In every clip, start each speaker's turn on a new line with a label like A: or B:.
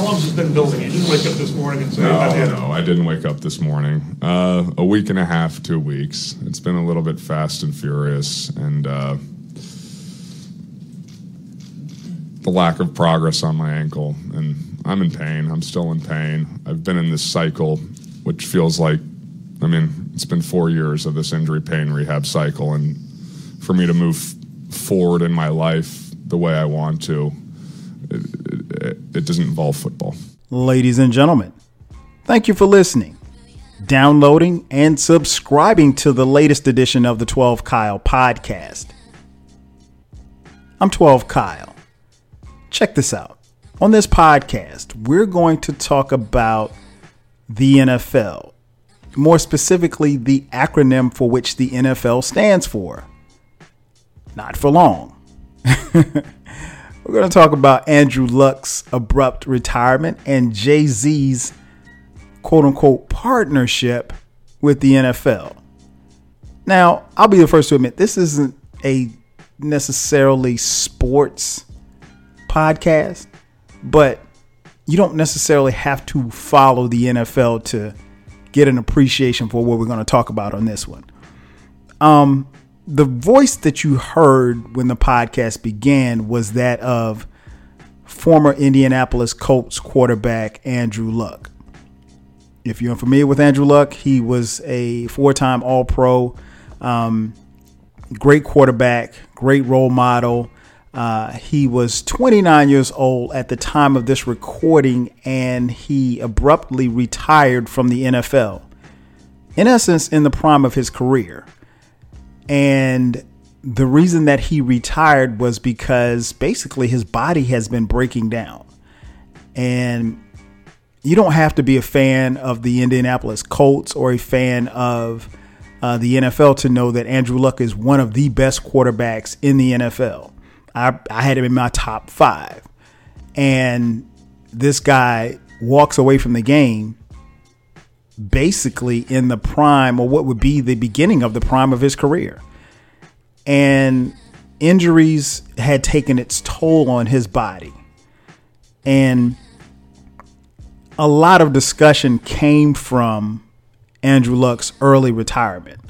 A: How long has this been building? You didn't wake up this morning and say,
B: No,
A: "I've
B: no, I didn't wake up this morning. Uh, a week and a half, two weeks. It's been a little bit fast and furious, and uh, the lack of progress on my ankle, and I'm in pain. I'm still in pain. I've been in this cycle, which feels like, I mean, it's been four years of this injury pain rehab cycle, and for me to move forward in my life the way I want to, it, it, it doesn't involve football.
C: Ladies and gentlemen, thank you for listening, downloading, and subscribing to the latest edition of the 12 Kyle podcast. I'm 12 Kyle. Check this out. On this podcast, we're going to talk about the NFL, more specifically, the acronym for which the NFL stands for. Not for long. We're going to talk about Andrew Luck's abrupt retirement and Jay Z's quote unquote partnership with the NFL. Now, I'll be the first to admit this isn't a necessarily sports podcast, but you don't necessarily have to follow the NFL to get an appreciation for what we're going to talk about on this one. Um, the voice that you heard when the podcast began was that of former Indianapolis Colts quarterback Andrew Luck. If you're unfamiliar with Andrew Luck, he was a four time All Pro, um, great quarterback, great role model. Uh, he was 29 years old at the time of this recording, and he abruptly retired from the NFL. In essence, in the prime of his career. And the reason that he retired was because basically his body has been breaking down. And you don't have to be a fan of the Indianapolis Colts or a fan of uh, the NFL to know that Andrew Luck is one of the best quarterbacks in the NFL. I, I had him in my top five. And this guy walks away from the game basically in the prime or what would be the beginning of the prime of his career. And injuries had taken its toll on his body. And a lot of discussion came from Andrew Luck's early retirement.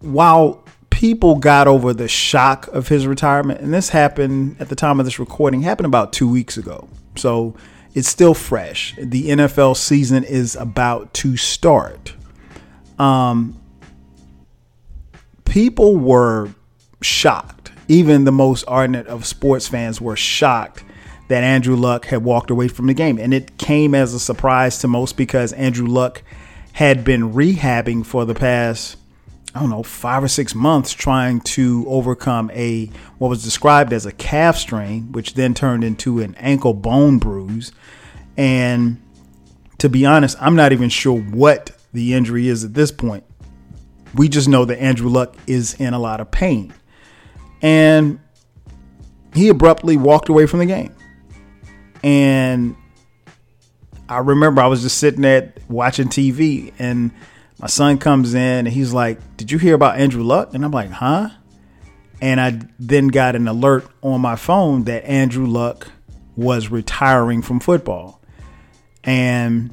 C: While people got over the shock of his retirement, and this happened at the time of this recording, happened about two weeks ago. So it's still fresh. The NFL season is about to start. Um, people were shocked. Even the most ardent of sports fans were shocked that Andrew Luck had walked away from the game. And it came as a surprise to most because Andrew Luck had been rehabbing for the past, I don't know, five or six months trying to overcome a what was described as a calf strain, which then turned into an ankle bone bruise. And to be honest, I'm not even sure what the injury is at this point. We just know that Andrew Luck is in a lot of pain. And he abruptly walked away from the game. And I remember I was just sitting there watching TV and my son comes in and he's like, Did you hear about Andrew Luck? And I'm like, Huh? And I then got an alert on my phone that Andrew Luck was retiring from football. And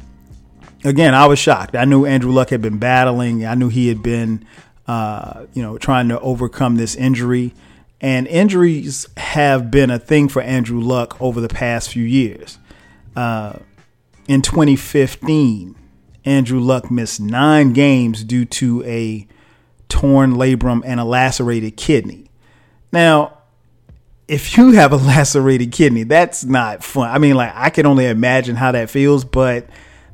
C: again, I was shocked. I knew Andrew Luck had been battling. I knew he had been, uh, you know, trying to overcome this injury. And injuries have been a thing for Andrew Luck over the past few years. Uh, in 2015, Andrew Luck missed nine games due to a torn labrum and a lacerated kidney. Now, if you have a lacerated kidney, that's not fun. I mean, like, I can only imagine how that feels, but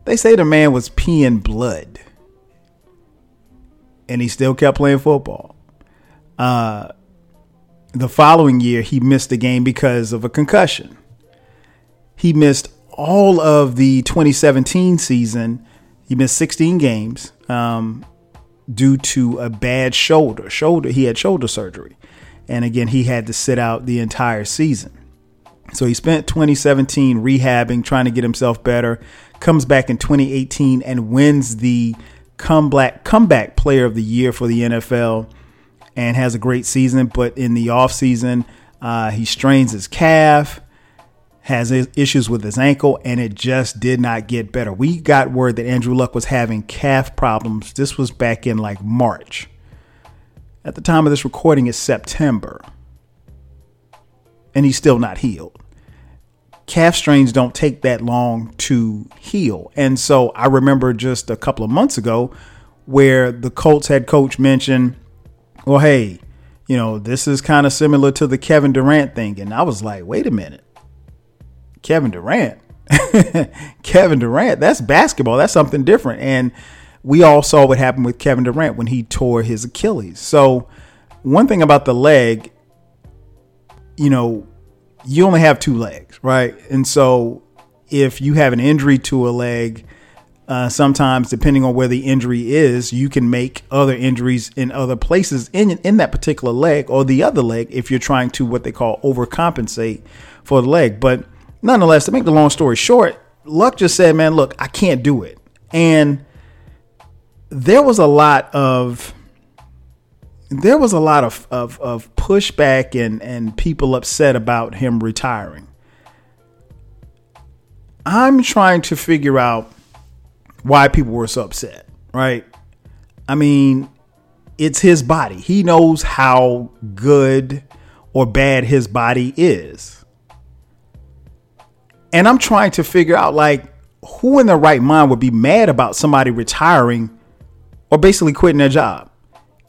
C: they say the man was peeing blood and he still kept playing football. Uh, the following year, he missed the game because of a concussion. He missed all of the 2017 season. He missed 16 games um, due to a bad shoulder. Shoulder. He had shoulder surgery, and again, he had to sit out the entire season. So he spent 2017 rehabbing, trying to get himself better. Comes back in 2018 and wins the comeback comeback player of the year for the NFL and has a great season. But in the offseason, uh, he strains his calf. Has issues with his ankle, and it just did not get better. We got word that Andrew Luck was having calf problems. This was back in like March. At the time of this recording, it's September, and he's still not healed. Calf strains don't take that long to heal. And so I remember just a couple of months ago where the Colts head coach mentioned, well, hey, you know, this is kind of similar to the Kevin Durant thing. And I was like, wait a minute. Kevin Durant. Kevin Durant, that's basketball. That's something different. And we all saw what happened with Kevin Durant when he tore his Achilles. So, one thing about the leg, you know, you only have two legs, right? And so, if you have an injury to a leg, uh, sometimes depending on where the injury is, you can make other injuries in other places in in that particular leg or the other leg if you're trying to what they call overcompensate for the leg. But nonetheless, to make the long story short, Luck just said, "Man, look, I can't do it," and there was a lot of there was a lot of, of, of pushback and, and people upset about him retiring. I'm trying to figure out why people were so upset, right? I mean, it's his body. He knows how good or bad his body is. And I'm trying to figure out like who in their right mind would be mad about somebody retiring or basically quitting their job.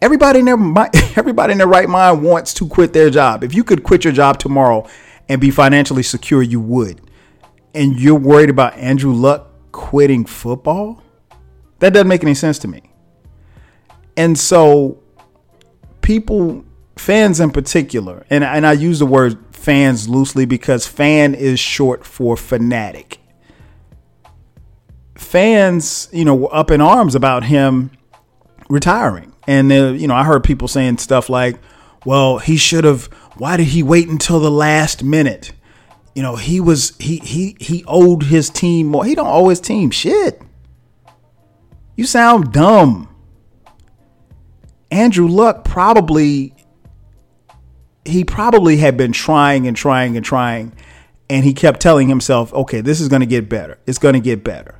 C: Everybody in their everybody in their right mind wants to quit their job. If you could quit your job tomorrow and be financially secure, you would. And you're worried about Andrew Luck quitting football? That doesn't make any sense to me. And so people fans in particular, and, and I use the word fans loosely because fan is short for fanatic. Fans, you know, were up in arms about him retiring. And, uh, you know, I heard people saying stuff like, well, he should have, why did he wait until the last minute? You know, he was, he, he, he owed his team more. He don't owe his team shit. You sound dumb. Andrew Luck probably, he probably had been trying and trying and trying. And he kept telling himself, okay, this is going to get better. It's going to get better.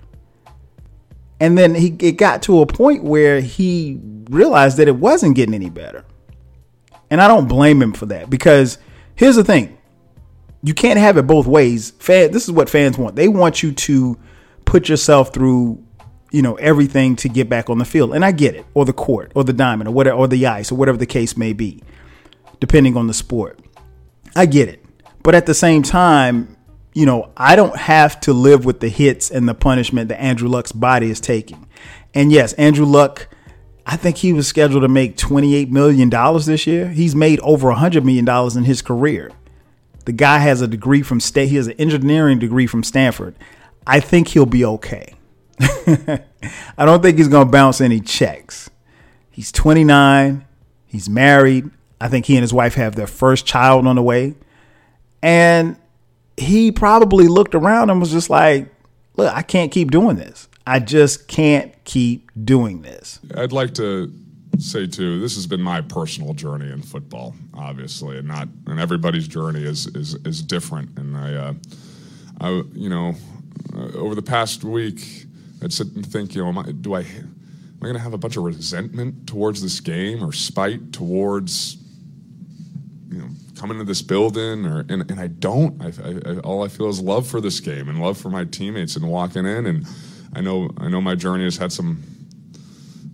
C: And then he it got to a point where he realized that it wasn't getting any better. And I don't blame him for that because here's the thing. You can't have it both ways. Fan, this is what fans want. They want you to put yourself through, you know, everything to get back on the field. And I get it. Or the court, or the diamond, or whatever, or the ice, or whatever the case may be, depending on the sport. I get it. But at the same time, you know, I don't have to live with the hits and the punishment that Andrew Luck's body is taking. And yes, Andrew Luck, I think he was scheduled to make $28 million this year. He's made over $100 million in his career. The guy has a degree from state, he has an engineering degree from Stanford. I think he'll be okay. I don't think he's going to bounce any checks. He's 29, he's married. I think he and his wife have their first child on the way. And he probably looked around and was just like, look, I can't keep doing this. I just can't keep doing this.
B: I'd like to say too, this has been my personal journey in football, obviously, and not and everybody's journey is is is different. And I, uh, I you know, uh, over the past week, I'd sit and think, you know, I, do I am I going to have a bunch of resentment towards this game or spite towards you know coming to this building or and, and I don't. I, I, all I feel is love for this game and love for my teammates and walking in and I know I know my journey has had some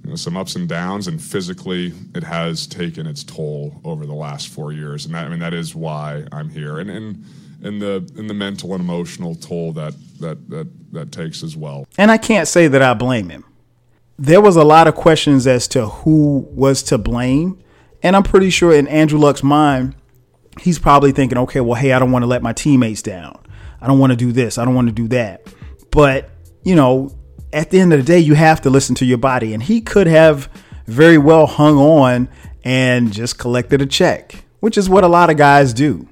B: you know, some ups and downs and physically it has taken its toll over the last four years and that I mean that is why I'm here and and and the and the mental and emotional toll that that that that takes as well.
C: And I can't say that I blame him. There was a lot of questions as to who was to blame, and I'm pretty sure in Andrew Luck's mind, he's probably thinking, okay, well, hey, I don't want to let my teammates down. I don't want to do this. I don't want to do that. But, you know, at the end of the day, you have to listen to your body. And he could have very well hung on and just collected a check, which is what a lot of guys do.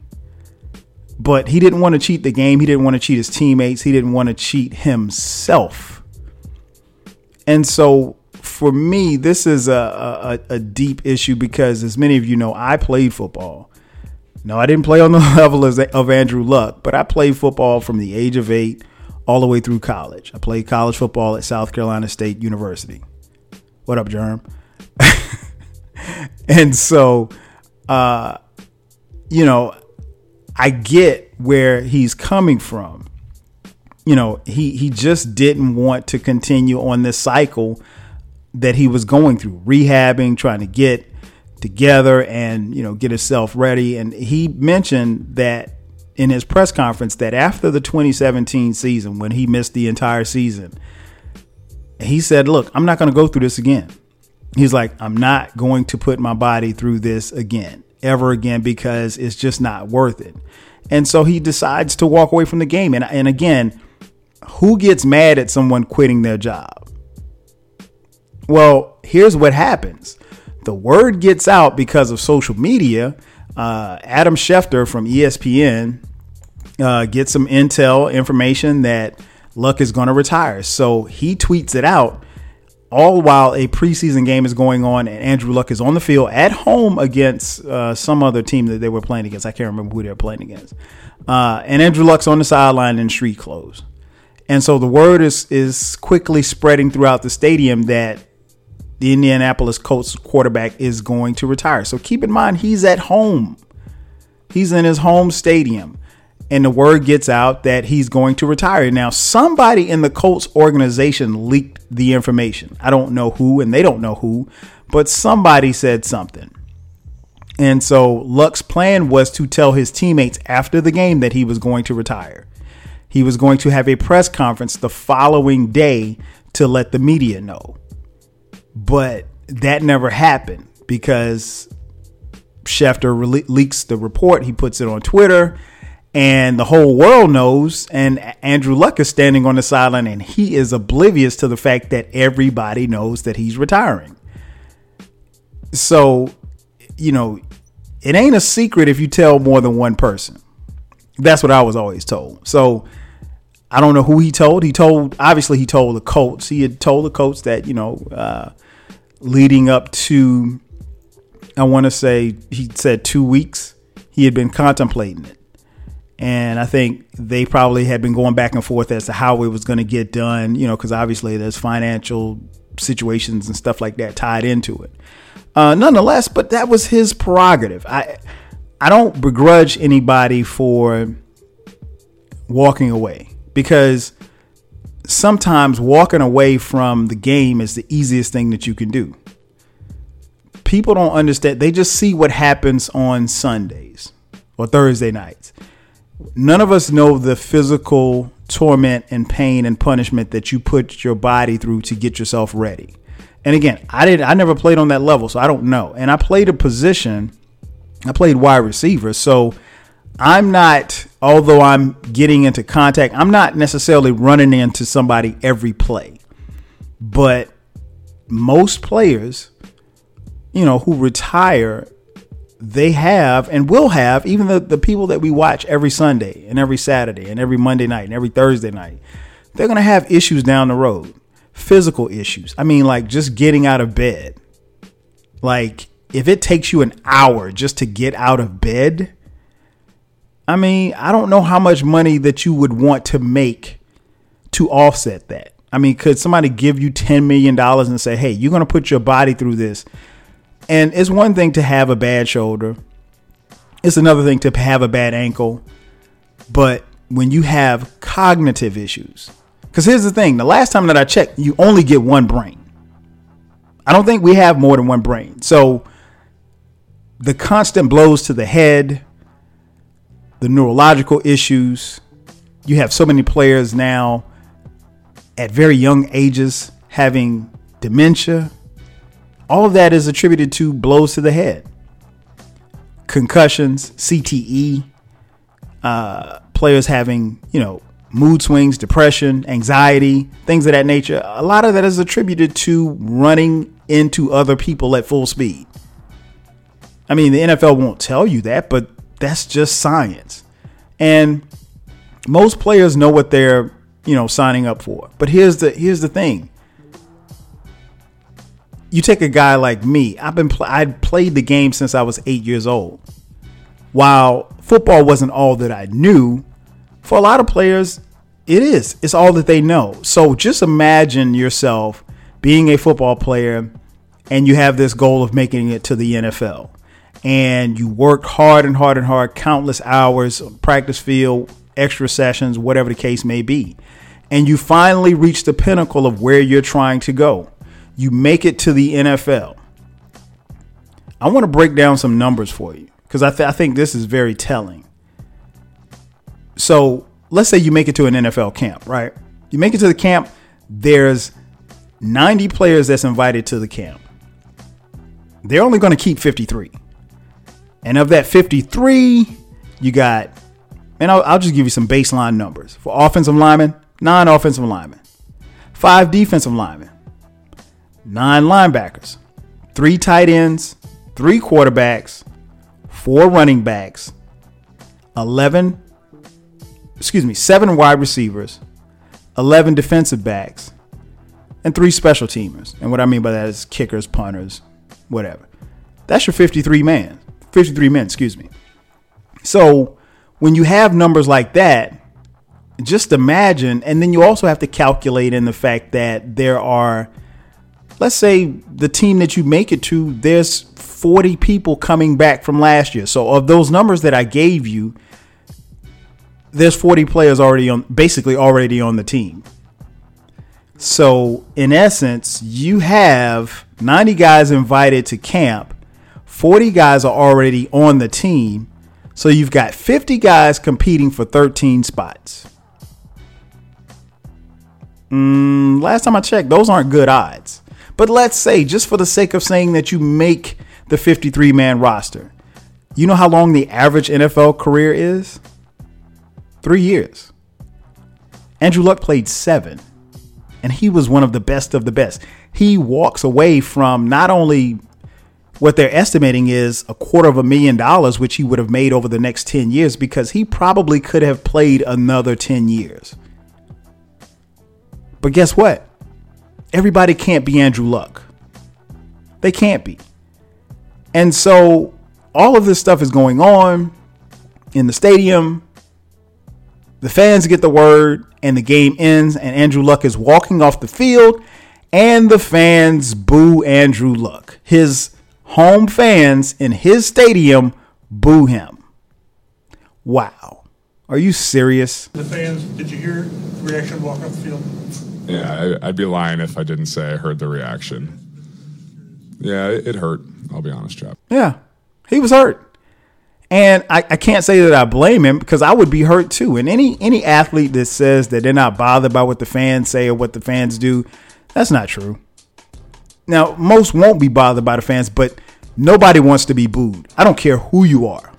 C: But he didn't want to cheat the game. He didn't want to cheat his teammates. He didn't want to cheat himself. And so for me, this is a, a, a deep issue because, as many of you know, I played football No, I didn't play on the level of, of Andrew Luck, but I played football from the age of eight all the way through college. I played college football at South Carolina State University. What up, Germ? and so, uh, you know, I get where he's coming from. You know, he he just didn't want to continue on this cycle that he was going through, rehabbing, trying to get together and, you know, get himself ready. And he mentioned that in his press conference that after the 2017 season, when he missed the entire season, he said, Look, I'm not going to go through this again. He's like, I'm not going to put my body through this again, ever again, because it's just not worth it. And so he decides to walk away from the game. And, and again, who gets mad at someone quitting their job? Well, here's what happens the word gets out because of social media. Uh, Adam Schefter from ESPN uh, gets some intel information that Luck is going to retire. So he tweets it out all while a preseason game is going on and Andrew Luck is on the field at home against uh, some other team that they were playing against. I can't remember who they were playing against. Uh, and Andrew Luck's on the sideline in street clothes. And so the word is is quickly spreading throughout the stadium that the Indianapolis Colts quarterback is going to retire. So keep in mind he's at home. He's in his home stadium and the word gets out that he's going to retire. Now, somebody in the Colts organization leaked the information. I don't know who, and they don't know who, but somebody said something. And so Luck's plan was to tell his teammates after the game that he was going to retire. He was going to have a press conference the following day to let the media know. But that never happened because Schefter re- leaks the report. He puts it on Twitter and the whole world knows. And Andrew Luck is standing on the sideline, and he is oblivious to the fact that everybody knows that he's retiring. So, you know, it ain't a secret if you tell more than one person. That's what I was always told. So, I don't know who he told. He told, obviously, he told the Colts. He had told the Colts that, you know, uh, leading up to, I want to say, he said two weeks, he had been contemplating it and I think they probably had been going back and forth as to how it was going to get done, you know, because obviously there's financial situations and stuff like that tied into it. Uh, nonetheless, but that was his prerogative. I I don't begrudge anybody for walking away because sometimes walking away from the game is the easiest thing that you can do. People don't understand. They just see what happens on Sundays or Thursday nights none of us know the physical torment and pain and punishment that you put your body through to get yourself ready. And again, I didn't I never played on that level, so I don't know. And I played a position, I played wide receiver, so I'm not although I'm getting into contact, I'm not necessarily running into somebody every play. But most players, you know, who retire they have and will have even the, the people that we watch every Sunday and every Saturday and every Monday night and every Thursday night, they're going to have issues down the road, physical issues. I mean, like just getting out of bed. Like, if it takes you an hour just to get out of bed, I mean, I don't know how much money that you would want to make to offset that. I mean, could somebody give you $10 million and say, hey, you're going to put your body through this and it's one thing to have a bad shoulder, it's another thing to have a bad ankle. But when you have cognitive issues, because here's the thing the last time that I checked, you only get one brain. I don't think we have more than one brain. So the constant blows to the head, the neurological issues, you have so many players now at very young ages having dementia, all of that is attributed to blows to the head, concussions, CTE, uh, players having, you know, mood swings, depression, anxiety, things of that nature. A lot of that is attributed to running into other people at full speed. I mean, the NFL won't tell you that, but that's just science. And most players know what they're, you know, signing up for. But here's the here's the thing you take a guy like me. I've been pl- I played the game since I was eight years old. while football wasn't all that I knew, for a lot of players, it is. It's all that they know. So just imagine yourself being a football player and you have this goal of making it to the NFL. And you worked hard and hard and hard, countless hours, practice field, extra sessions, whatever the case may be. And you finally reach the pinnacle of where you're trying to go. You make it to the NFL. I want to break down some numbers for you because I, th- I think this is very telling. So let's say you make it to an NFL camp, right? You make it to the camp, there's 90 players that's invited to the camp. They're only going to keep 53. And of that 53, you got, and I'll, I'll just give you some baseline numbers. For offensive linemen, nine offensive linemen, five defensive linemen, nine linebackers, three tight ends, three quarterbacks, four running backs, 11, excuse me, seven wide receivers, 11 defensive backs, and three special teamers. And what I mean by that is kickers, punters, whatever. That's your 53 man, 53 men, excuse me. So when you have numbers like that, just imagine, and then you also have to calculate in the fact that there are, let's say, the team that you make it to, there's 40 people coming back from last year. So of those numbers that I gave you, there's 40 players already on, basically already on the team. So in essence, you have 90 guys invited to camp, 40 guys are already on the team. So you've got 50 guys competing for 13 spots. Mm, last time I checked, those aren't good odds. But let's say, just for the sake of saying that you make the 53 man roster, you know how long the average NFL career is? Three years. Andrew Luck played seven, and he was one of the best of the best. He walks away from not only what they're estimating is a quarter of a million dollars, which he would have made over the next 10 years, because he probably could have played another 10 years. But guess what? Everybody can't be Andrew Luck. They can't be. And so all of this stuff is going on in the stadium. The fans get the word, and the game ends, and Andrew Luck is walking off the field, and the fans boo Andrew Luck. His home fans in his stadium boo him. Wow. Are you serious?
A: The fans, did you hear the reaction walking off the field?
B: Yeah, I, I'd be lying if I didn't say I heard the reaction. Yeah, it, it hurt. I'll be honest, Chap.
C: Yeah, he was hurt. And I, I can't say that I blame him because I would be hurt too. And any any athlete that says that they're not bothered by what the fans say or what the fans do, that's not true. Now, most won't be bothered by the fans, but nobody wants to be booed. I don't care who you are.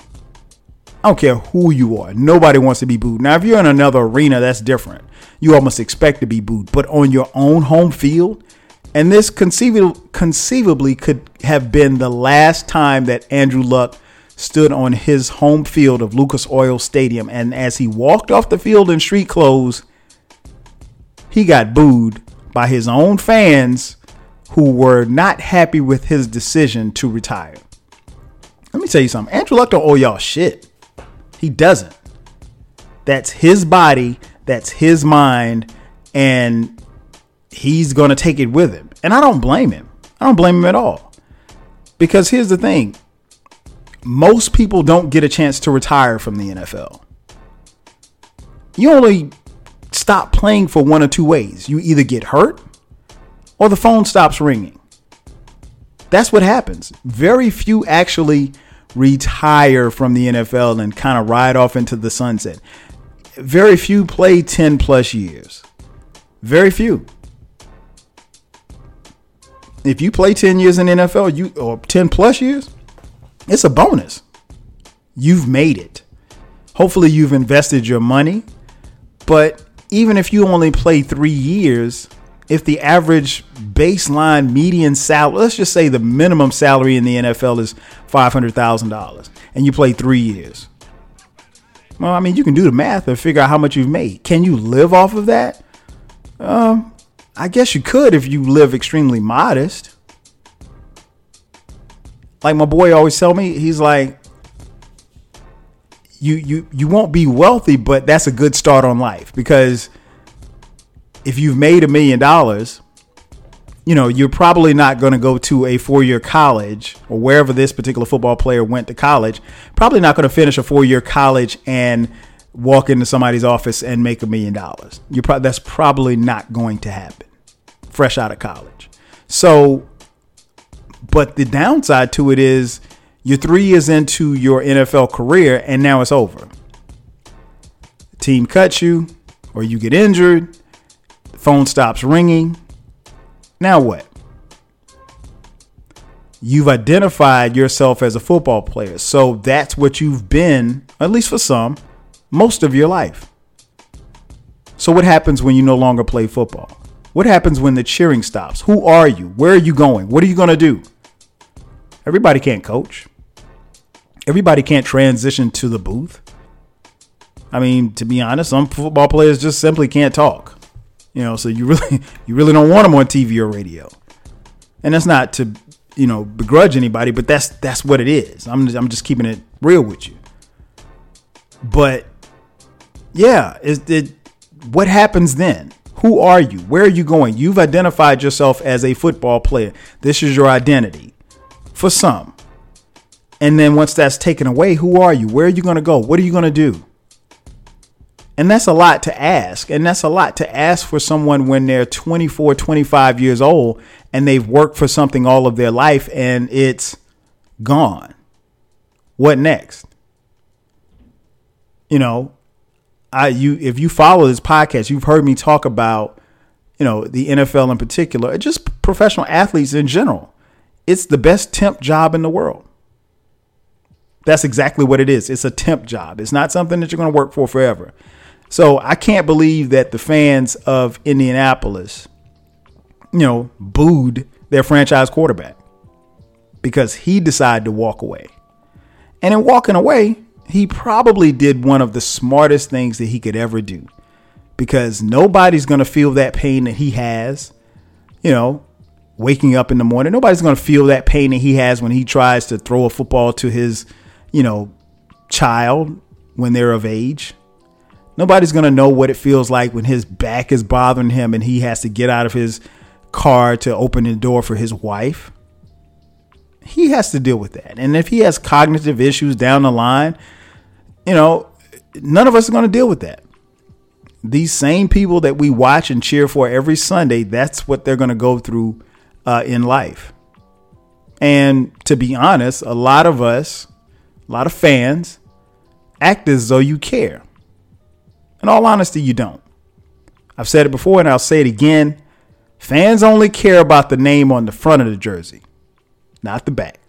C: I don't care who you are. Nobody wants to be booed. Now, if you're in another arena, that's different. You almost expect to be booed. But on your own home field, and this conceivably, conceivably could have been the last time that Andrew Luck stood on his home field of Lucas Oil Stadium. And as he walked off the field in street clothes, he got booed by his own fans who were not happy with his decision to retire. Let me tell you something. Andrew Luck don't owe y'all shit. He doesn't. That's his body, that's his mind, and he's going to take it with him. And I don't blame him. I don't blame him at all. Because here's the thing most people don't get a chance to retire from the NFL. You only stop playing for one or two ways. You either get hurt or the phone stops ringing. That's what happens. Very few actually retire from the NFL and kind of ride off into the sunset. Very few play 10 plus years. Very few. If you play 10 years in NFL, you or 10 plus years, it's a bonus. You've made it. Hopefully you've invested your money, but even if you only play 3 years, if the average baseline median salary, let's just say the minimum salary in the NFL is $500,000 and you play three years. Well, I mean, you can do the math and figure out how much you've made. Can you live off of that? Um, I guess you could if you live extremely modest. Like my boy always tell me, he's like, you you you won't be wealthy, but that's a good start on life because if you've made a million dollars, you know, you're probably not going to go to a four year college or wherever this particular football player went to college. Probably not going to finish a four year college and walk into somebody's office and make a million dollars. You that's probably not going to happen fresh out of college. So, but the downside to it is you're three years into your NFL career and now it's over. The team cuts you or you get injured, phone stops ringing. Now what? You've identified yourself as a football player. So that's what you've been, at least for some, most of your life. So, what happens when you no longer play football? What happens when the cheering stops? Who are you? Where are you going? What are you going to do? Everybody can't coach. Everybody can't transition to the booth. I mean, to be honest, some football players just simply can't talk. You know, so you really you really don't want them on TV or radio. And that's not to, you know, begrudge anybody, but that's that's what it is. I'm just, I'm just keeping it real with you. But yeah, is it what happens then? Who are you? Where are you going? You've identified yourself as a football player. This is your identity for some. And then once that's taken away, who are you? Where are you going to go? What are you going to do? And that's a lot to ask. And that's a lot to ask for someone when they're 24, 25 years old and they've worked for something all of their life and it's gone. What next? You know, I you if you follow this podcast, you've heard me talk about, you know, the NFL in particular, just professional athletes in general. It's the best temp job in the world. That's exactly what it is. It's a temp job. It's not something that you're going to work for forever. So I can't believe that the fans of Indianapolis, you know, booed their franchise quarterback because he decided to walk away. And in walking away, he probably did one of the smartest things that he could ever do because nobody's going to feel that pain that he has, you know, waking up in the morning. Nobody's going to feel that pain that he has when he tries to throw a football to his, you know, child when they're of age. Nobody's going to know what it feels like when his back is bothering him and he has to get out of his car to open the door for his wife. He has to deal with that. And if he has cognitive issues down the line, you know, none of us are going to deal with that. These same people that we watch and cheer for every Sunday, that's what they're going to go through uh, in life. And to be honest, a lot of us, a lot of fans, act as though you care. In all honesty, you don't. I've said it before and I'll say it again. Fans only care about the name on the front of the jersey, not the back.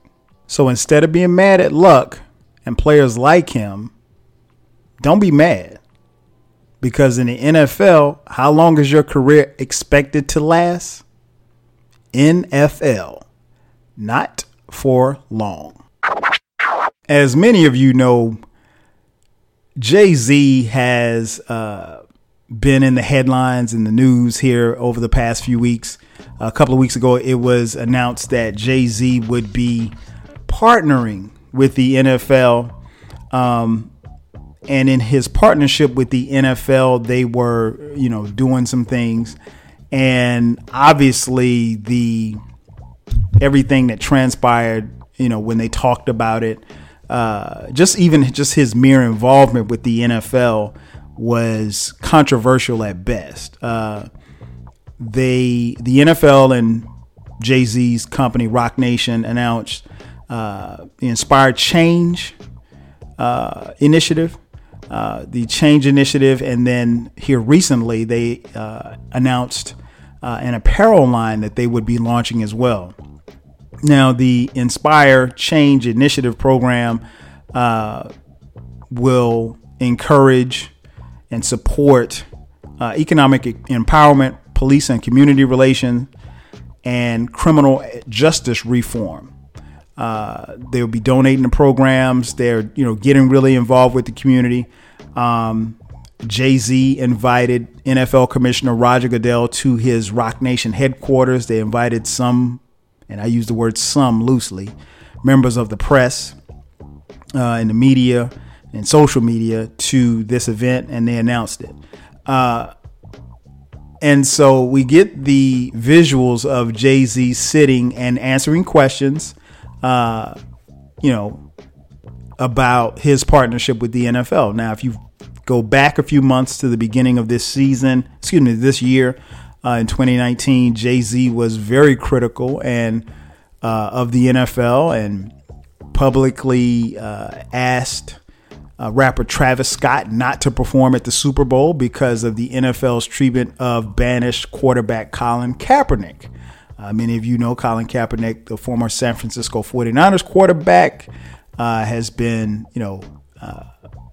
C: So instead of being mad at Luck and players like him, don't be mad. Because in the NFL, how long is your career expected to last? NFL, not for long. As many of you know, Jay Z has uh, been in the headlines in the news here over the past few weeks. A couple of weeks ago, it was announced that Jay Z would be partnering with the NFL. Um, and in his partnership with the NFL, they were, you know, doing some things. And obviously, the everything that transpired, you know, when they talked about it, uh, just even just his mere involvement with the NFL was controversial at best. Uh, they, the NFL and Jay Z's company, Roc Nation, announced uh, the Inspired Change uh, initiative, uh, the Change Initiative, and then here recently they uh, announced uh, an apparel line that they would be launching as well. Now, the Inspire Change Initiative program uh, will encourage and support uh, economic empowerment, police and community relations, and criminal justice reform. Uh, they'll be donating to programs. They're you know getting really involved with the community. Um, Jay Z invited NFL Commissioner Roger Goodell to his Roc Nation headquarters. They invited some, and I use the word some loosely, members of the press uh, and the media, and social media to this event, and they announced it. Uh, and so we get the visuals of Jay Z sitting and answering questions, uh, you know, about his partnership with the NFL. Now, if you go back a few months to the beginning of this season, excuse me, this year uh, in 2019, Jay Z was very critical and uh, of the NFL and publicly uh, asked uh, rapper Travis Scott not to perform at the Super Bowl because of the NFL's treatment of banished quarterback Colin Kaepernick. Uh, many of you know Colin Kaepernick, the former San Francisco 49ers quarterback, uh, has been, you know,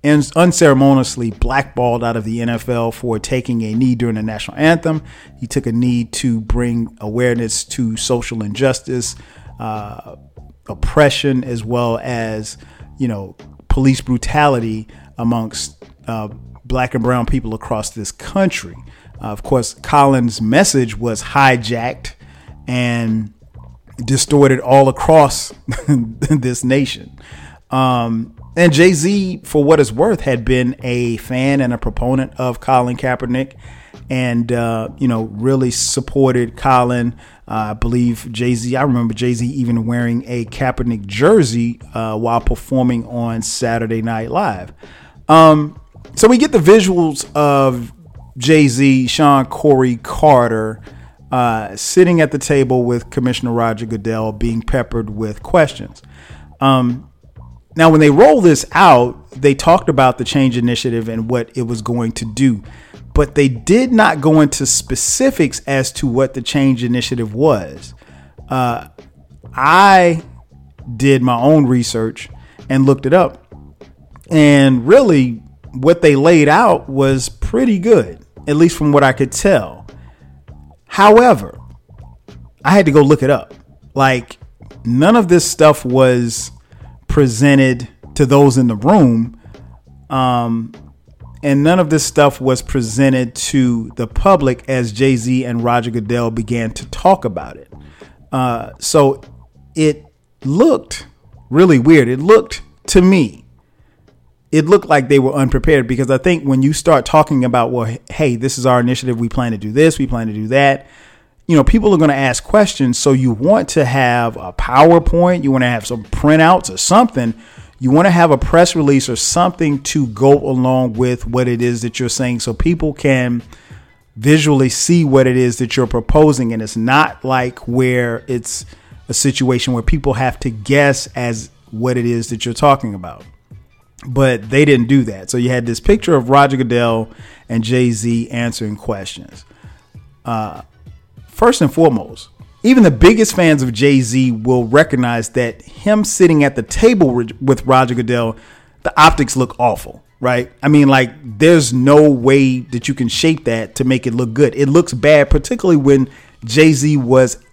C: uh, unceremoniously blackballed out of the NFL for taking a knee during the national anthem. He took a knee to bring awareness to social injustice, uh, oppression, as well as, you know, police brutality amongst uh, black and brown people across this country. Uh, of course, Colin's message was hijacked and distorted all across this nation. Um, and Jay Z, for what it's worth, had been a fan and a proponent of Colin Kaepernick and, uh, you know, really supported Colin uh, I believe Jay Z, I remember Jay Z even wearing a Kaepernick jersey uh, while performing on Saturday Night Live. Um, so we get the visuals of Jay Z, Shawn Corey Carter uh, sitting at the table with Commissioner Roger Goodell being peppered with questions. Um, now, when they roll this out, they talked about the change initiative and what it was going to do but they did not go into specifics as to what the change initiative was. Uh, I did my own research and looked it up. And really, what they laid out was pretty good, at least from what I could tell. However, I had to go look it up. Like, none of this stuff was presented to those in the room. Um, and none of this stuff was presented to the public as Jay Z and Roger Goodell began to talk about it. Uh, so it looked really weird. It looked to me, it looked like they were unprepared because I think when you start talking about, well, hey, this is our initiative, we plan to do this, we plan to do that. You know, people are going to ask questions. So you want to have a PowerPoint, you want to have some printouts or something. You want to have a press release or something to go along with what it is that you're saying so people can visually see what it is that you're proposing. And it's not like where it's a situation where people have to guess as what it is that you're talking about. But they didn't do that. So you had this picture of roger goodell and jay-z answering questions. Uh, first and foremost even the biggest fans of Jay Z will recognize that him sitting at the table with Roger Goodell, the optics look awful, right? I mean, like, there's no way that you can shape that to make it look good. It looks bad, particularly when Jay Z was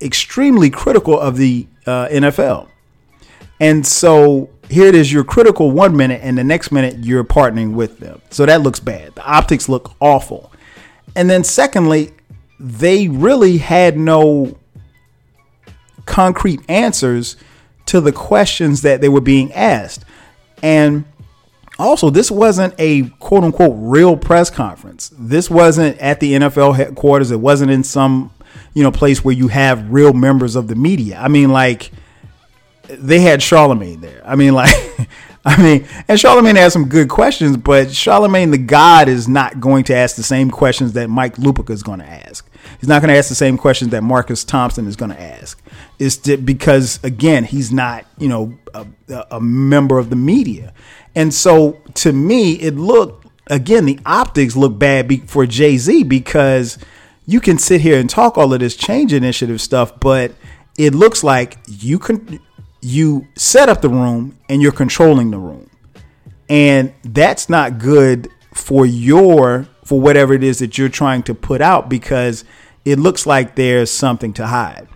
C: extremely critical of the uh, NFL. And so here it is, you're critical one minute, and the next minute you're partnering with them. So that looks bad. The optics look awful. And then, secondly, they really had no concrete answers to the questions that they were being asked. And also, this wasn't a quote unquote real press conference. This wasn't at the NFL headquarters. It wasn't in some, you know, place where you have real members of the media. I mean, like they had Charlamagne there. I mean, like I mean, and Charlamagne has some good questions, but Charlamagne the God is not going to ask the same questions that Mike Lupica is going to ask. He's not going to ask the same questions that Marcus Thompson is going to ask. It's because again, he's not, you know, a, a member of the media, and so to me, it looked again the optics look bad for Jay Z because you can sit here and talk all of this change initiative stuff, but it looks like you can you set up the room and you're controlling the room. And that's not good for your for whatever it is that you're trying to put out because it looks like there's something to hide.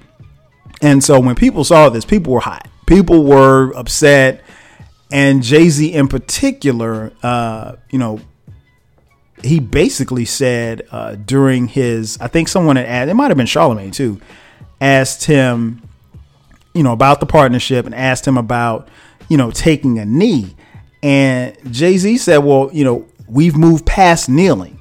C: And so when people saw this, people were hot. People were upset. And Jay Z in particular, uh, you know, he basically said uh, during his, I think someone had asked, it might have been Charlamagne too, asked him, you know, about the partnership and asked him about, you know, taking a knee. And Jay Z said, well, you know, we've moved past kneeling.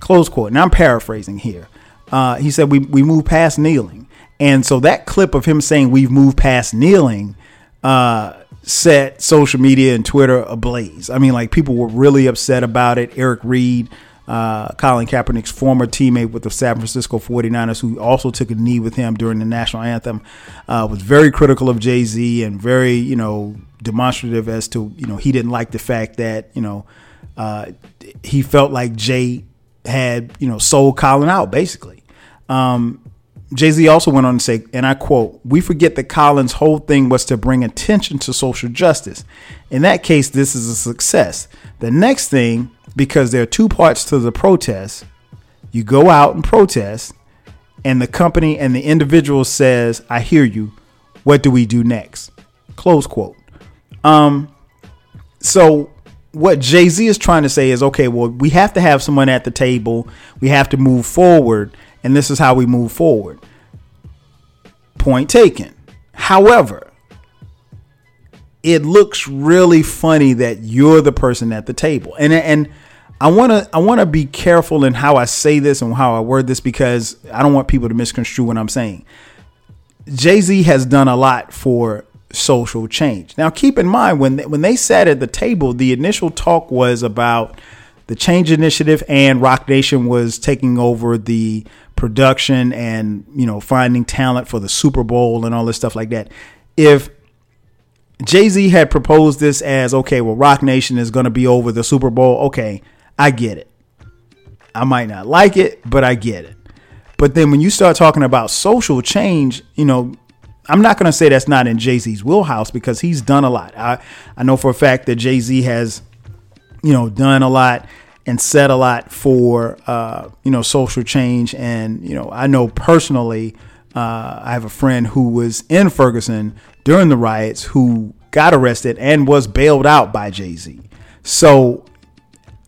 C: Close quote. And I'm paraphrasing here. Uh, he said, we, we moved past kneeling. And so that clip of him saying we've moved past kneeling uh, set social media and Twitter ablaze. I mean, like people were really upset about it. Eric Reid, uh, Colin Kaepernick's former teammate with the San Francisco 49ers, who also took a knee with him during the national anthem, uh, was very critical of Jay Z and very, you know, demonstrative as to, you know, he didn't like the fact that, you know, uh, he felt like Jay had, you know, sold Colin out, basically. Um, Jay Z also went on to say, and I quote, We forget that Colin's whole thing was to bring attention to social justice. In that case, this is a success. The next thing, because there are two parts to the protest, you go out and protest, and the company and the individual says, I hear you. What do we do next? Close quote. Um, so what Jay Z is trying to say is, okay, well, we have to have someone at the table. We have to move forward and this is how we move forward. Point taken. However, it looks really funny that you're the person at the table. And and I want to I want to be careful in how I say this and how I word this because I don't want people to misconstrue what I'm saying. Jay-Z has done a lot for social change. Now keep in mind when they, when they sat at the table, the initial talk was about the Change Initiative and Roc Nation was taking over the production and you know finding talent for the Super Bowl and all this stuff like that. If Jay Z had proposed this as okay, well, Roc Nation is going to be over the Super Bowl. Okay, I get it. I might not like it, but I get it. But then when you start talking about social change, you know, I'm not going to say that's not in Jay Z's wheelhouse because he's done a lot. I I know for a fact that Jay Z has, you know, done a lot and said a lot for uh, you know social change. And you know, I know personally, uh, I have a friend who was in Ferguson during the riots who got arrested and was bailed out by Jay Z. So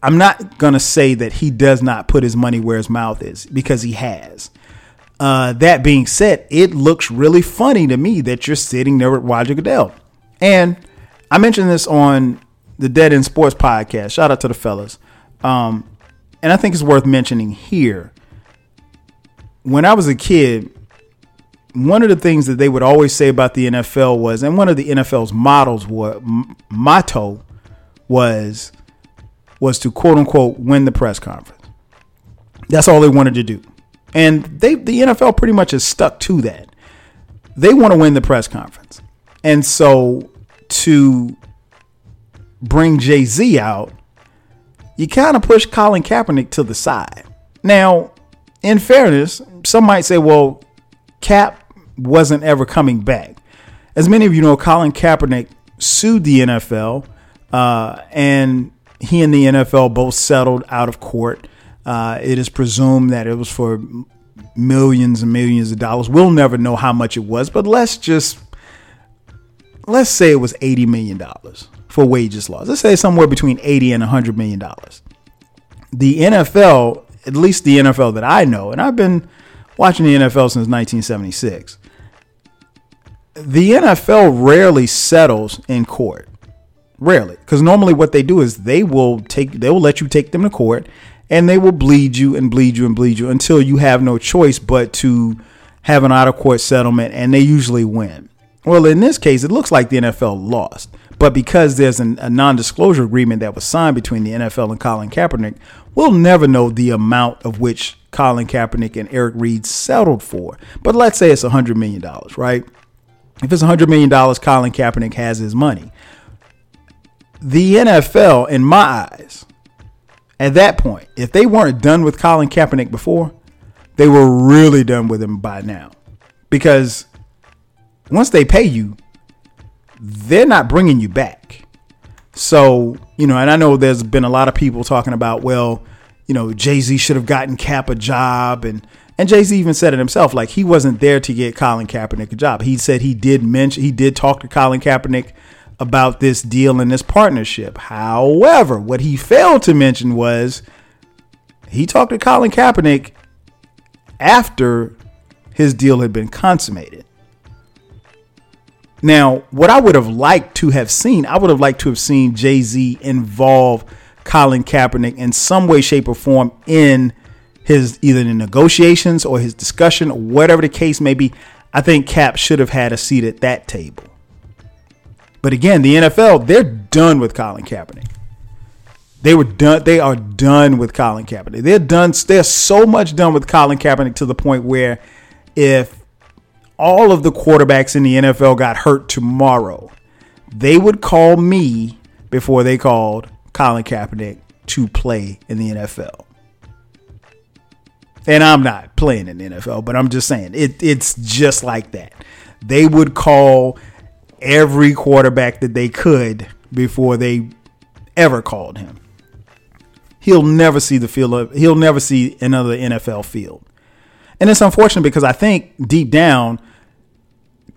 C: I'm not gonna say that he does not put his money where his mouth is because he has. Uh, that being said, it looks really funny to me that you're sitting there with Roger Goodell. And I mentioned this on the Dead End Sports podcast. Shout out to the fellas. Um, and I think it's worth mentioning here. When I was a kid, one of the things that they would always say about the NFL was, and one of the NFL's models was motto was was to quote unquote win the press conference. That's all they wanted to do. And they the NFL pretty much has stuck to that. They want to win the press conference. And so to bring Jay-Z out you kind of push Colin Kaepernick to the side. Now, in fairness, some might say, well, Cap wasn't ever coming back. As many of you know, Colin Kaepernick sued the NFL, uh, and he and the NFL both settled out of court. Uh, it is presumed that it was for millions and millions of dollars. We'll never know how much it was, but let's just let's say it was eighty million dollars for wages laws. Let's say somewhere between 80 and 100 million dollars. The NFL, at least the NFL that I know, and I've been watching the NFL since 1976. The NFL rarely settles in court. Rarely, because normally what they do is they will take they will let you take them to court and they will bleed you and bleed you and bleed you until you have no choice but to have an out of court settlement and they usually win. Well, in this case, it looks like the NFL lost. But because there's an, a non disclosure agreement that was signed between the NFL and Colin Kaepernick, we'll never know the amount of which Colin Kaepernick and Eric Reid settled for. But let's say it's $100 million, right? If it's $100 million, Colin Kaepernick has his money. The NFL, in my eyes, at that point, if they weren't done with Colin Kaepernick before, they were really done with him by now. Because once they pay you, they're not bringing you back. So, you know, and I know there's been a lot of people talking about, well, you know, Jay Z should have gotten Cap a job. And, and Jay Z even said it himself, like he wasn't there to get Colin Kaepernick a job. He said he did mention, he did talk to Colin Kaepernick about this deal and this partnership. However, what he failed to mention was he talked to Colin Kaepernick after his deal had been consummated. Now, what I would have liked to have seen, I would have liked to have seen Jay Z involve Colin Kaepernick in some way, shape, or form in his either the negotiations or his discussion or whatever the case may be. I think Cap should have had a seat at that table. But again, the NFL, they're done with Colin Kaepernick. They were done. They are done with Colin Kaepernick. They're done. They're so much done with Colin Kaepernick to the point where if all of the quarterbacks in the NFL got hurt tomorrow, they would call me before they called Colin Kaepernick to play in the NFL. And I'm not playing in the NFL, but I'm just saying it, it's just like that. They would call every quarterback that they could before they ever called him. He'll never see the field of, he'll never see another NFL field. And it's unfortunate because I think deep down,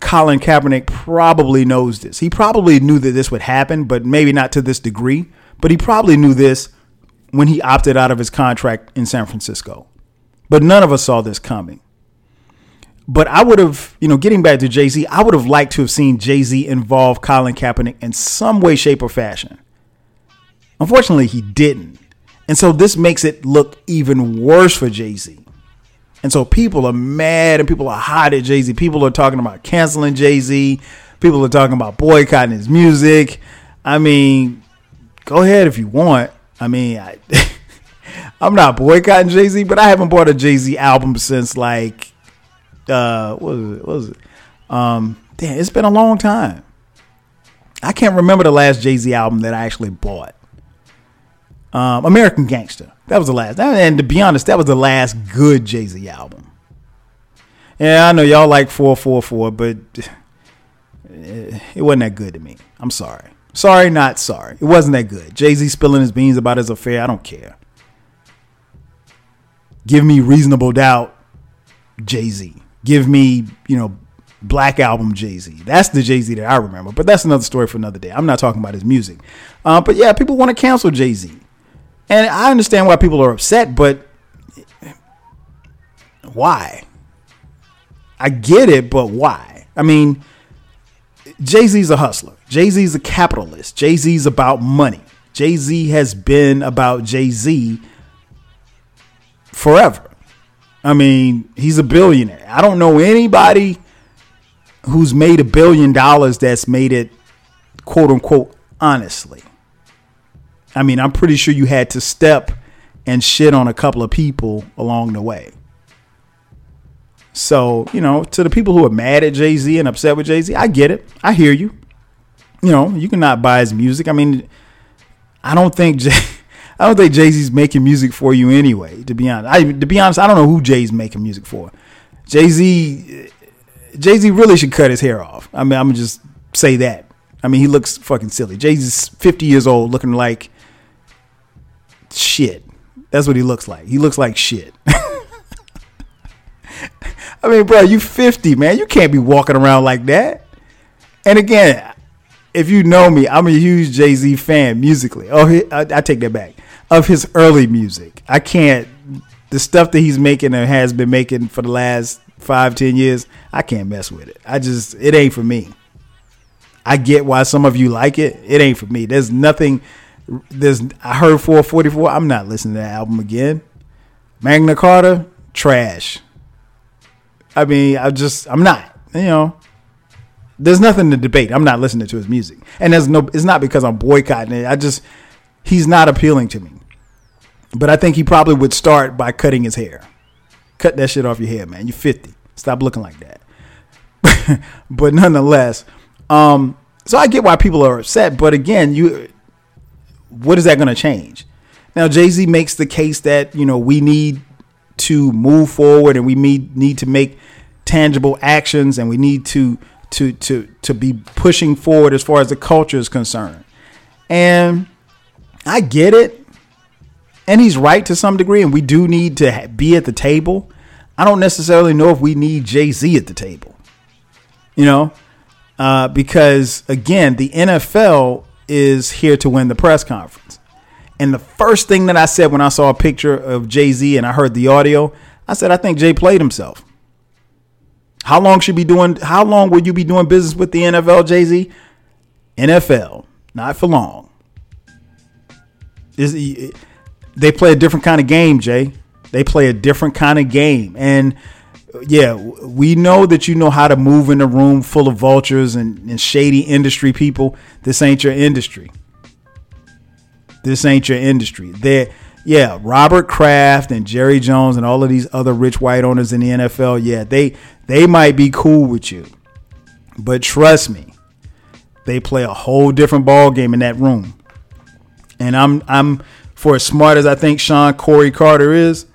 C: Colin Kaepernick probably knows this. He probably knew that this would happen, but maybe not to this degree. But he probably knew this when he opted out of his contract in San Francisco. But none of us saw this coming. But I would have, you know, getting back to Jay Z, I would have liked to have seen Jay Z involve Colin Kaepernick in some way, shape, or fashion. Unfortunately, he didn't. And so this makes it look even worse for Jay Z. And so people are mad and people are hot at Jay Z. People are talking about canceling Jay Z. People are talking about boycotting his music. I mean, go ahead if you want. I mean, I, I'm not boycotting Jay Z, but I haven't bought a Jay Z album since like, uh, what was it? What was it? Um, damn, it's been a long time. I can't remember the last Jay Z album that I actually bought. Um, American Gangster. That was the last. And to be honest, that was the last good Jay Z album. Yeah, I know y'all like 444, but it wasn't that good to me. I'm sorry. Sorry, not sorry. It wasn't that good. Jay Z spilling his beans about his affair. I don't care. Give me reasonable doubt, Jay Z. Give me, you know, Black Album Jay Z. That's the Jay Z that I remember. But that's another story for another day. I'm not talking about his music. Uh, but yeah, people want to cancel Jay Z. And I understand why people are upset, but why? I get it, but why? I mean, Jay Z's a hustler. Jay Z's a capitalist. Jay Z's about money. Jay Z has been about Jay Z forever. I mean, he's a billionaire. I don't know anybody who's made a billion dollars that's made it quote unquote honestly. I mean, I'm pretty sure you had to step and shit on a couple of people along the way. So, you know, to the people who are mad at Jay Z and upset with Jay Z, I get it. I hear you. You know, you cannot buy his music. I mean, I don't think Jay, I don't think Jay Z's making music for you anyway. To be honest, I, to be honest, I don't know who Jay's making music for. Jay Z, Jay Z really should cut his hair off. I mean, I'm gonna just say that. I mean, he looks fucking silly. Jay Z's 50 years old, looking like shit. That's what he looks like. He looks like shit. I mean, bro, you 50, man. You can't be walking around like that. And again, if you know me, I'm a huge Jay Z fan musically. Oh, I, I take that back. Of his early music, I can't. The stuff that he's making and has been making for the last five, ten years, I can't mess with it. I just, it ain't for me. I get why some of you like it. It ain't for me. There's nothing. There's. I heard 444. I'm not listening to that album again. Magna Carta, trash. I mean, I just, I'm not. You know, there's nothing to debate. I'm not listening to his music, and there's no. It's not because I'm boycotting it. I just, he's not appealing to me. But I think he probably would start by cutting his hair. Cut that shit off your head, man. You're 50. Stop looking like that. but nonetheless, um, so I get why people are upset. But again, you, what is that going to change? Now Jay Z makes the case that you know we need to move forward and we need need to make tangible actions and we need to to to to be pushing forward as far as the culture is concerned. And I get it. And he's right to some degree and we do need to be at the table. I don't necessarily know if we need Jay-Z at the table. You know, uh, because again, the NFL is here to win the press conference. And the first thing that I said when I saw a picture of Jay Z and I heard the audio, I said, I think Jay played himself. How long should be doing? How long will you be doing business with the NFL, Jay Z? NFL, not for long. Is they play a different kind of game, Jay? They play a different kind of game, and yeah, we know that you know how to move in a room full of vultures and, and shady industry people. This ain't your industry. This ain't your industry. There, yeah, Robert Kraft and Jerry Jones and all of these other rich white owners in the NFL, yeah, they they might be cool with you. But trust me, they play a whole different ball game in that room. And I'm I'm for as smart as I think Shawn Corey Carter is,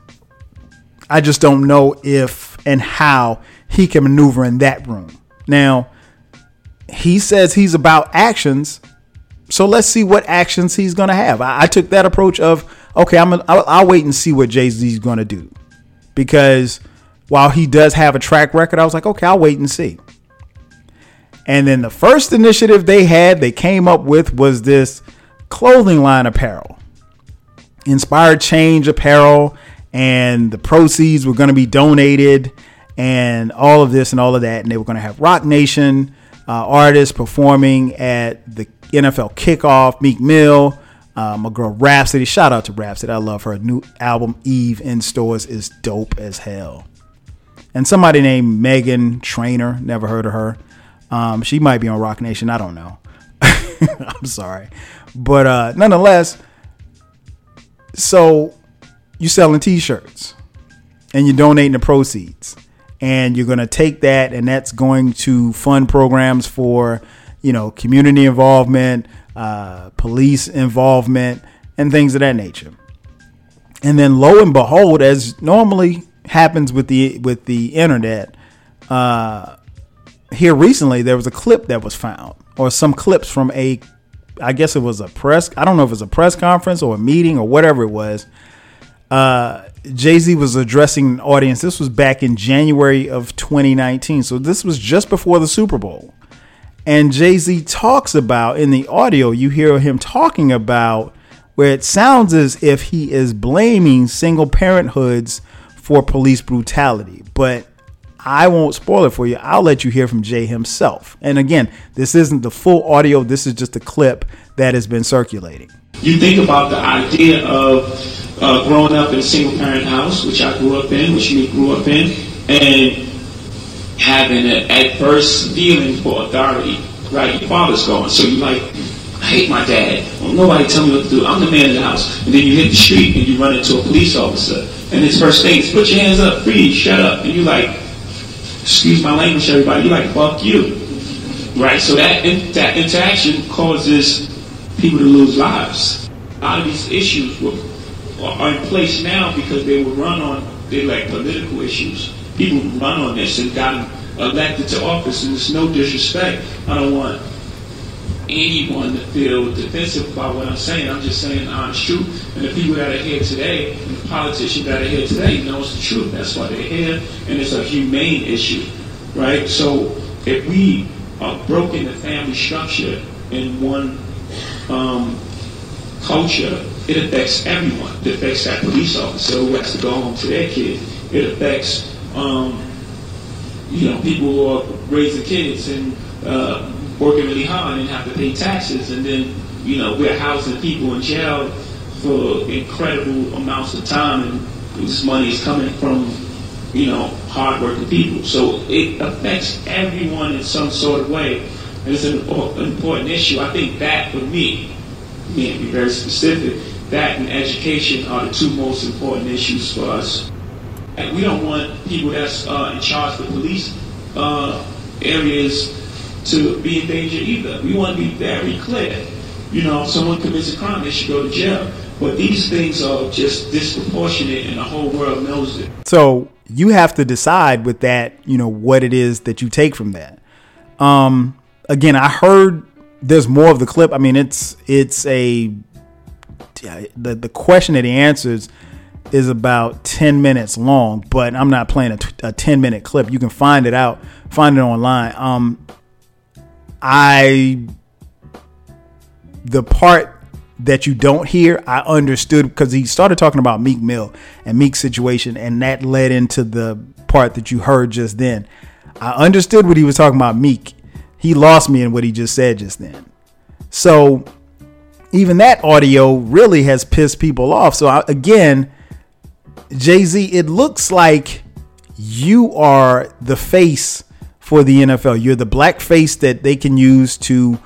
C: I just don't know if and how he can maneuver in that room. Now, he says he's about actions, so let's see what actions he's going to have. I, I, took that approach of okay, I'm I'll, I'll wait and see what Jay Z's going to do because while he does have a track record, I was like, okay, I'll wait and see. And then the first initiative they had, they came up with was this clothing line apparel, inspired change apparel, and the proceeds were going to be donated, and all of this and all of that, and they were going to have Roc Nation uh, artists performing at the NFL kickoff, Meek Mill. Uh, my girl Rapsody, shout out to Rapsody. I love her. New album Eve in stores is dope as hell. And somebody named Meghan Trainor, never heard of her. Um, she might be on Roc Nation. I don't know. I'm sorry. But uh, nonetheless, so you're selling t-shirts and you're donating the proceeds and you're going to take that and that's going to fund programs for you know community involvement uh, police involvement and things of that nature. And then lo and behold as normally happens with the with the internet uh, here recently there was a clip that was found or some clips from a I guess it was a press. I don't know if it was a press conference or a meeting or whatever it was. Uh, Jay Z was addressing an audience. This was back in January of 2019. So this was just before the Super Bowl. And Jay Z talks about in the audio, you hear him talking about where it sounds as if he is blaming single parenthoods for police brutality. But I won't spoil it for you. I'll let you hear from Jay himself. And again, this isn't the full audio, this is just a clip that has been circulating.
D: You think about the idea of uh, growing up in a single parent house, which I grew up in, which me grew up in, and having an adverse feeling for authority, right? Your father's gone, so you like, I hate my dad. Well, nobody tell me what to do. I'm the man in the house. And then you hit the street and you run into a police officer. And his first thing is, put your hands up, freeze, shut up. And you're like, excuse my language, everybody, you like, fuck you. Right? So that, in, that interaction causes people to lose lives. A lot of these issues were, are in place now because they were run on, they're like political issues. People run on this and got elected to office, and it's no disrespect. I don't want anyone to feel defensive about what I'm saying. I'm just saying the honest truth. And the people that are here today, and the politicians that are here today, knows the truth. That's why they're here, and it's a humane issue, right? So if we are broken the family structure in one um, culture, it affects everyone. It affects that police officer who has to go home to their kid. It affects, um, you know, people who are raising kids and uh, working really hard and have to pay taxes, and then you know we're housing people in jail for incredible amounts of time, and this money is coming from you know hardworking people. So it affects everyone in some sort of way, and it's an important issue. I think that for me, to be very specific, that and education are the two most important issues for us. We don't want people that's uh, in charge of the police uh, areas to be in danger either. We want to be very clear. You know, if someone commits a crime, they should go to jail. But these things are just disproportionate, and the whole world knows it.
C: So you have to decide with that, you know, what it is that you take from that. Um, again, I heard there's more of the clip. I mean, it's it's a the the question that he answers is about 10 minutes long, but I'm not playing a, t- a 10 minute clip. You can find it out, find it online. Um, I the part that you don't hear, I understood because he started talking about Meek Mill and Meek's situation, and that led into the part that you heard just then. I understood what he was talking about, Meek. He lost me in what he just said just then. So even that audio really has pissed people off. So I, again, Jay Z, it looks like you are the face for the NFL. You're the black face that they can use to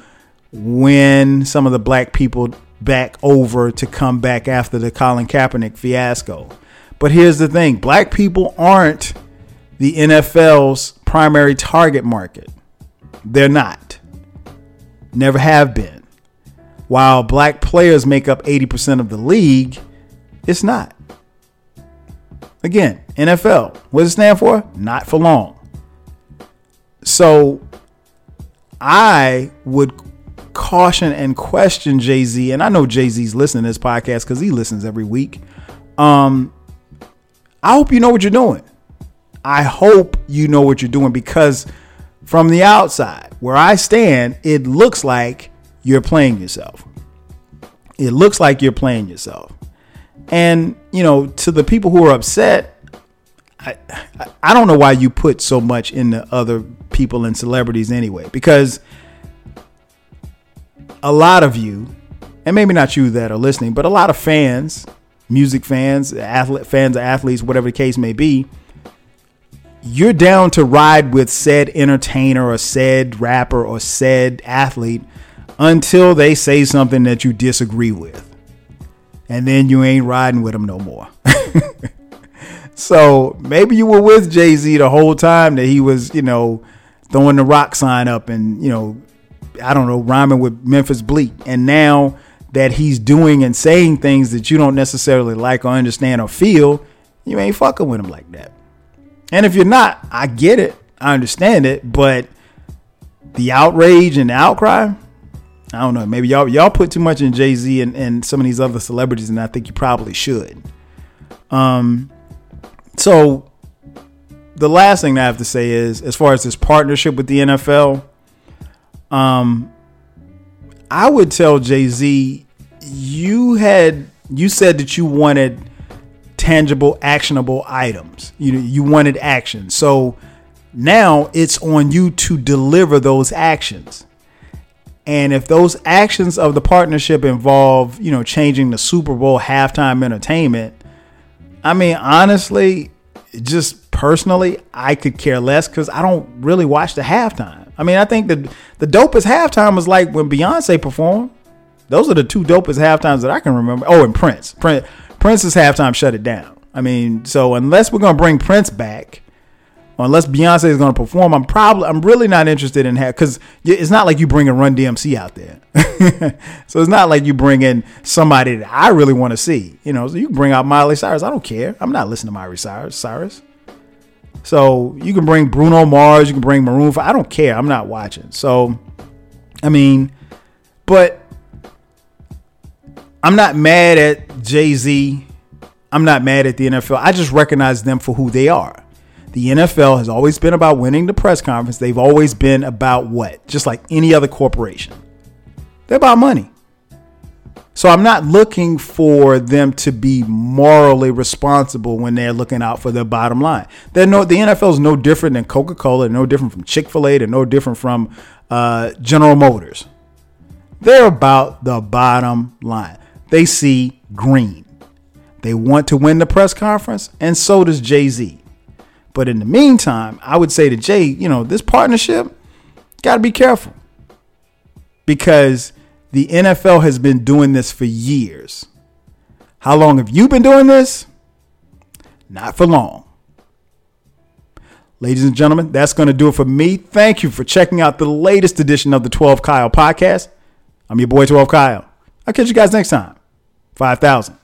C: win some of the black people back over to come back after the Colin Kaepernick fiasco. But here's the thing black people aren't the NFL's primary target market. They're not. Never have been. While black players make up 80% of the league, it's not. Again, NFL. What does it stand for? Not for long. So I would caution and question Jay Z, and I know Jay Z's listening to this podcast because he listens every week. Um, I hope you know what you're doing. I hope you know what you're doing because from the outside, where I stand, it looks like you're playing yourself. It looks like you're playing yourself. And, you know, to the people who are upset, I, I don't know why you put so much into other people and celebrities anyway, because a lot of you, and maybe not you that are listening, but a lot of fans, music fans, athlete fans of athletes, whatever the case may be, you're down to ride with said entertainer or said rapper or said athlete until they say something that you disagree with. And then you ain't riding with them no more. so maybe you were with Jay Z the whole time that he was, you know, throwing the rock sign up and, you know, I don't know, rhyming with Memphis Bleek. And now that he's doing and saying things that you don't necessarily like or understand or feel, you ain't fucking with him like that. And if you're not, I get it. I understand it. But the outrage and the outcry, I don't know. Maybe y'all y'all put too much in Jay Z and, and some of these other celebrities, and I think you probably should. Um, so the last thing I have to say is, as far as this partnership with the NFL, um, I would tell Jay Z, you had you said that you wanted tangible, actionable items. You you wanted action, so now it's on you to deliver those actions. And if those actions of the partnership involve, you know, changing the Super Bowl halftime entertainment, I mean, honestly, just personally, I could care less because I don't really watch the halftime. I mean, I think the the dopest halftime was like when Beyonce performed. Those are the two dopest halftimes that I can remember. Oh, and Prince. Prince Prince's halftime shut it down. I mean, so unless we're gonna bring Prince back, unless Beyonce is going to perform, I'm probably I'm really not interested in that because it's not like you bring a Run DMC out there. so it's not like you bring in somebody that I really want to see. You know, so you bring out Miley Cyrus. I don't care. I'm not listening to Miley Cyrus. Cyrus. So you can bring Bruno Mars. You can bring Maroon. 5. I don't care. I'm not watching. So, I mean, but I'm not mad at Jay Z. I'm not mad at the NFL. I just recognize them for who they are. The NFL has always been about winning the press conference. They've always been about what? Just like any other corporation. They're about money. So I'm not looking for them to be morally responsible when they're looking out for their bottom line. They're no the NFL is no different than Coca-Cola, no different from Chick-fil-A, they're no different from uh, General Motors. They're about the bottom line. They see green. They want to win the press conference, and so does Jay-Z. But in the meantime, I would say to Jay, you know, this partnership, got to be careful because the NFL has been doing this for years. How long have you been doing this? Not for long. Ladies and gentlemen, that's going to do it for me. Thank you for checking out the latest edition of the 12 Kyle podcast. I'm your boy 12 Kyle. I'll catch you guys next time. 5,000.